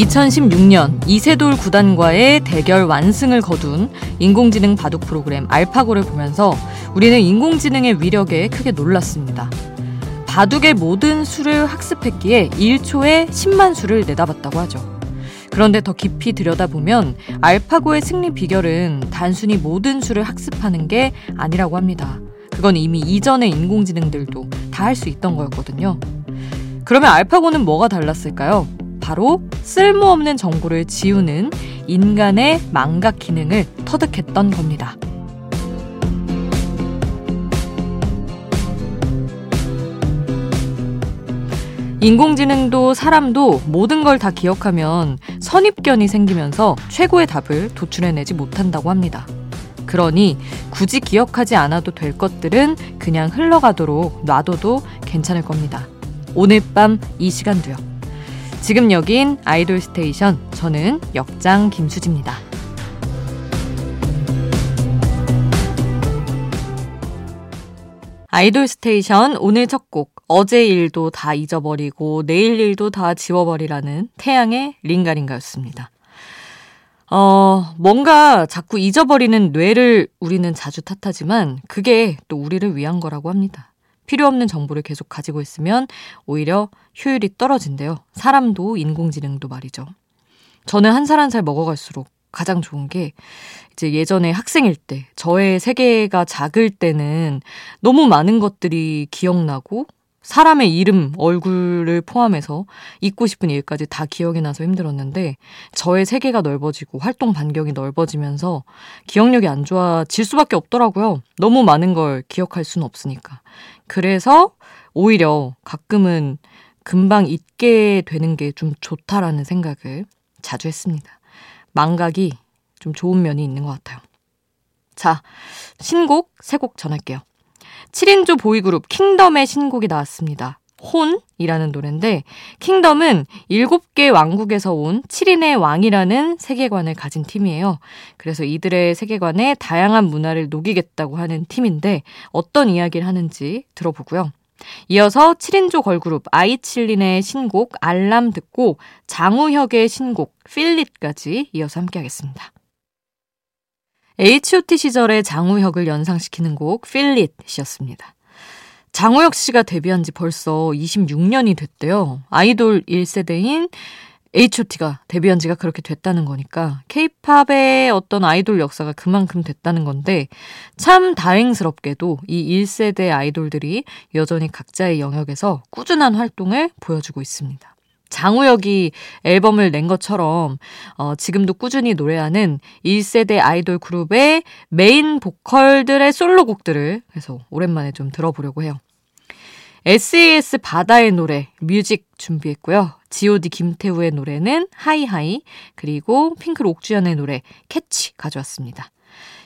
2016년 이세돌 구단과의 대결 완승을 거둔 인공지능 바둑 프로그램 알파고를 보면서 우리는 인공지능의 위력에 크게 놀랐습니다. 바둑의 모든 수를 학습했기에 1초에 10만 수를 내다봤다고 하죠. 그런데 더 깊이 들여다보면 알파고의 승리 비결은 단순히 모든 수를 학습하는 게 아니라고 합니다. 그건 이미 이전의 인공지능들도 다 할 수 있던 거였거든요. 그러면 알파고는 뭐가 달랐을까요? 바로 쓸모없는 정보를 지우는 인간의 망각 기능을 터득했던 겁니다. 인공지능도 사람도 모든 걸 다 기억하면 선입견이 생기면서 최고의 답을 도출해내지 못한다고 합니다. 그러니 굳이 기억하지 않아도 될 것들은 그냥 흘러가도록 놔둬도 괜찮을 겁니다. 오늘 밤 이 시간도요. 지금 여긴 아이돌 스테이션. 저는 역장 김수지입니다. 아이돌 스테이션 오늘 첫 곡 어제 일도 다 잊어버리고 내일 일도 다 지워버리라는 태양의 링가링가였습니다. 어, 뭔가 자꾸 잊어버리는 뇌를 우리는 자주 탓하지만 그게 또 우리를 위한 거라고 합니다. 필요 없는 정보를 계속 가지고 있으면 오히려 효율이 떨어진대요. 사람도 인공지능도 말이죠. 저는 한 살 한 살 먹어갈수록 가장 좋은 게 이제 예전에 학생일 때 저의 세계가 작을 때는 너무 많은 것들이 기억나고 사람의 이름, 얼굴을 포함해서 잊고 싶은 일까지 다 기억이 나서 힘들었는데 저의 세계가 넓어지고 활동 반경이 넓어지면서 기억력이 안 좋아질 수밖에 없더라고요. 너무 많은 걸 기억할 수는 없으니까. 그래서 오히려 가끔은 금방 잊게 되는 게 좀 좋다라는 생각을 자주 했습니다. 망각이 좀 좋은 면이 있는 것 같아요. 자, 신곡 세 곡 전할게요. 7인조 보이그룹 킹덤의 신곡이 나왔습니다. 혼이라는 노래인데 킹덤은 7개 왕국에서 온 7인의 왕이라는 세계관을 가진 팀이에요. 그래서 이들의 세계관에 다양한 문화를 녹이겠다고 하는 팀인데 어떤 이야기를 하는지 들어보고요. 이어서 7인조 걸그룹 아이칠린의 신곡 알람 듣고 장우혁의 신곡 필릿까지 이어서 함께 하겠습니다. H.O.T 시절의 장우혁을 연상시키는 곡 필릿이었습니다. 장우혁 씨가 데뷔한 지 벌써 26년이 됐대요. 아이돌 1세대인 H.O.T가 데뷔한 지가 그렇게 됐다는 거니까 케이팝의 어떤 아이돌 역사가 그만큼 됐다는 건데 참 다행스럽게도 이 1세대 아이돌들이 여전히 각자의 영역에서 꾸준한 활동을 보여주고 있습니다. 장우혁이 앨범을 낸 것처럼 어, 지금도 꾸준히 노래하는 1세대 아이돌 그룹의 메인 보컬들의 솔로곡들을 그래서 오랜만에 좀 들어보려고 해요. S.E.S 바다의 노래 Music 준비했고요. G.O.D 김태우의 노래는 High High 그리고 핑클 옥주현의 노래 Catch 가져왔습니다.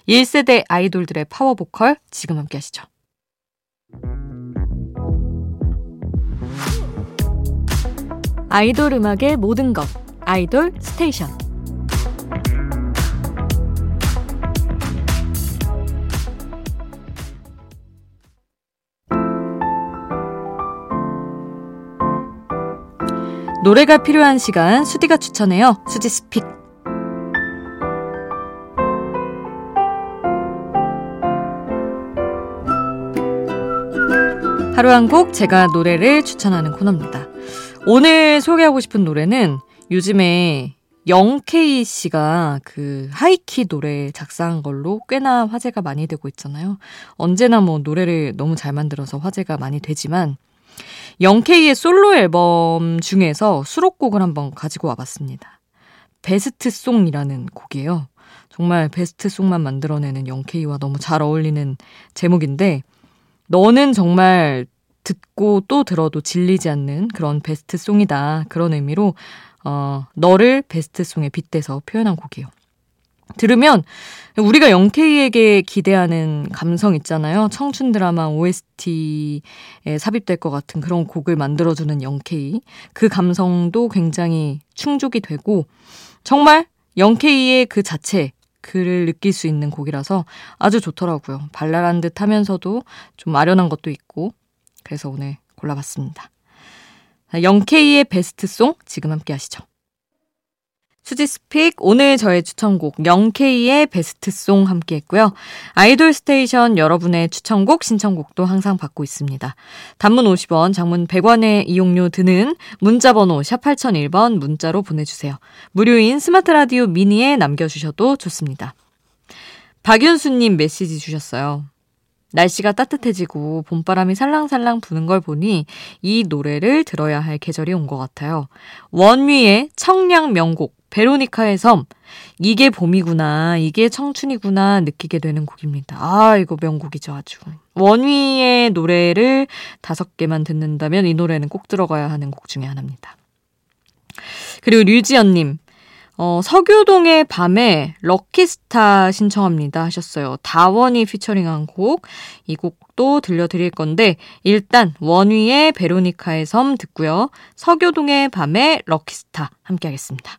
1세대 아이돌들의 파워 보컬 지금 함께 하시죠. 아이돌 음악의 모든 것 아이돌 스테이션 노래가 필요한 시간 수디가 추천해요. 수지 스픽. 하루 한 곡 제가 노래를 추천하는 코너입니다. 오늘 소개하고 싶은 노래는 요즘에 영케이 씨가 그 하이키 노래 작사한 걸로 꽤나 화제가 많이 되고 있잖아요. 언제나 뭐 노래를 너무 잘 만들어서 화제가 많이 되지만 영케이의 솔로 앨범 중에서 수록곡을 한번 가지고 와봤습니다. 베스트 송이라는 곡이에요. 정말 베스트 송만 만들어내는 영케이와 너무 잘 어울리는 제목인데 너는 정말 듣고 또 들어도 질리지 않는 그런 베스트 송이다. 그런 의미로 어, 너를 베스트 송에 빗대서 표현한 곡이에요. 들으면 우리가 영케이에게 기대하는 감성 있잖아요. 청춘 드라마 OST에 삽입될 것 같은 그런 곡을 만들어주는 영케이. 그 감성도 굉장히 충족이 되고 정말 영케이의 그 자체 그를 느낄 수 있는 곡이라서 아주 좋더라고요. 발랄한 듯 하면서도 좀 아련한 것도 있고 그래서 오늘 골라봤습니다. 영케이의 베스트송 지금 함께 하시죠. 수지스픽 오늘 저의 추천곡 0K의 베스트송 함께 했고요. 아이돌 스테이션 여러분의 추천곡 신청곡도 항상 받고 있습니다. 단문 50원, 장문 100원의 이용료 드는 문자번호 샵 8001번 문자로 보내주세요. 무료인 스마트 라디오 미니에 남겨주셔도 좋습니다. 박윤수님 메시지 주셨어요. 날씨가 따뜻해지고 봄바람이 살랑살랑 부는 걸 보니 이 노래를 들어야 할 계절이 온 것 같아요. 원위의 청량 명곡 베로니카의 섬. 이게 봄이구나, 이게 청춘이구나 느끼게 되는 곡입니다. 아, 이거 명곡이죠, 아주. 원위의 노래를 다섯 개만 듣는다면 이 노래는 꼭 들어가야 하는 곡 중에 하나입니다. 그리고 류지연님, 어, 서교동의 밤에 럭키스타 신청합니다 하셨어요. 다원이 피처링한 곡. 이 곡도 들려드릴 건데, 일단 원위의 베로니카의 섬 듣고요. 서교동의 밤에 럭키스타 함께 하겠습니다.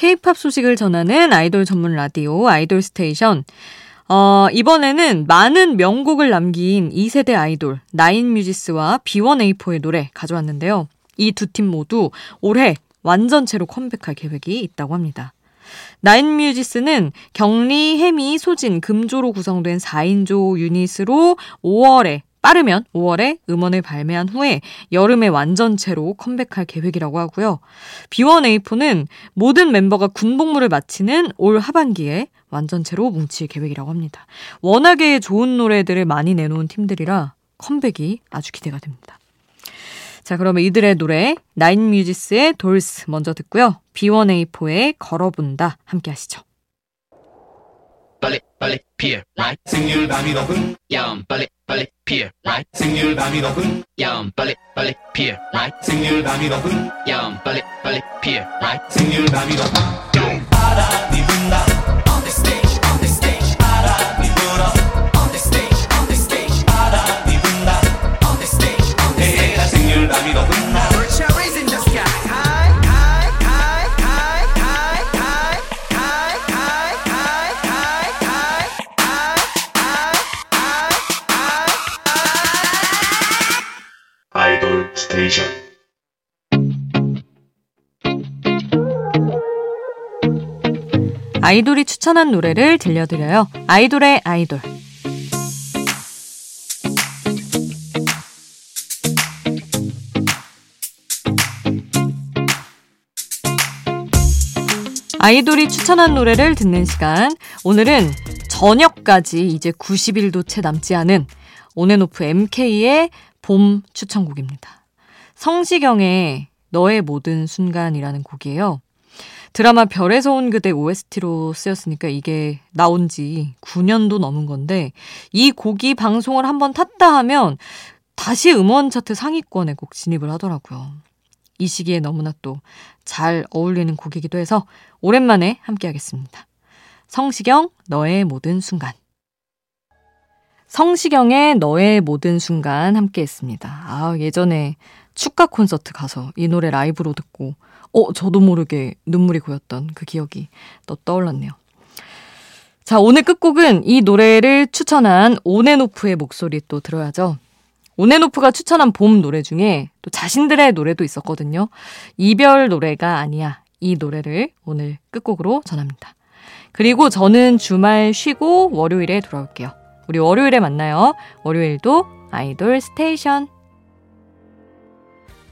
케이팝 소식을 전하는 아이돌 전문 라디오 아이돌 스테이션. 어, 이번에는 많은 명곡을 남긴 2세대 아이돌 나인뮤지스와 B1A4의 노래 가져왔는데요. 이 두 팀 모두 올해 완전체로 컴백할 계획이 있다고 합니다. 나인뮤지스는 경리, 해미, 소진, 금조로 구성된 4인조 유닛으로 5월에 빠르면 5월에 음원을 발매한 후에 여름에 완전체로 컴백할 계획이라고 하고요. B1A4는 모든 멤버가 군복무를 마치는 올 하반기에 완전체로 뭉칠 계획이라고 합니다. 워낙에 좋은 노래들을 많이 내놓은 팀들이라 컴백이 아주 기대가 됩니다. 자, 그러면 이들의 노래 나인뮤지스의 돌스 먼저 듣고요. B1A4의 걸어본다 함께 하시죠. 빨리 빨리 피어 라이 생률 밤이 높은 야음 빨리 빨리 피어 라이 생률 밤이 높은 야음 빨리 빨리 피어 라이 생률 밤이 높은 야음 빨리 빨리 피어 라이 생률 밤이 높은 바람이 분다 스테이션 아이돌이 추천한 노래를 들려드려요. 아이돌의 아이돌. 아이돌이 추천한 노래를 듣는 시간. 오늘은 저녁까지 이제 90일도 채 남지 않은 온앤오프 MK의 봄 추천곡입니다. 성시경의 너의 모든 순간이라는 곡이에요. 드라마 별에서 온 그대 OST로 쓰였으니까 이게 나온 지 9년도 넘은 건데 이 곡이 방송을 한번 탔다 하면 다시 음원 차트 상위권에 꼭 진입을 하더라고요. 이 시기에 너무나 또 잘 어울리는 곡이기도 해서 오랜만에 함께 하겠습니다. 성시경 너의 모든 순간 성시경의 너의 모든 순간 함께 했습니다. 아, 예전에 축가 콘서트 가서 이 노래 라이브로 듣고 어 저도 모르게 눈물이 고였던 그 기억이 또 떠올랐네요. 자 오늘 끝곡은 이 노래를 추천한 온앤오프의 목소리 또 들어야죠. 온앤오프가 추천한 봄 노래 중에 또 자신들의 노래도 있었거든요. 이별 노래가 아니야. 이 노래를 오늘 끝곡으로 전합니다. 그리고 저는 주말 쉬고 월요일에 돌아올게요. 우리 월요일에 만나요. 월요일도 아이돌 스테이션.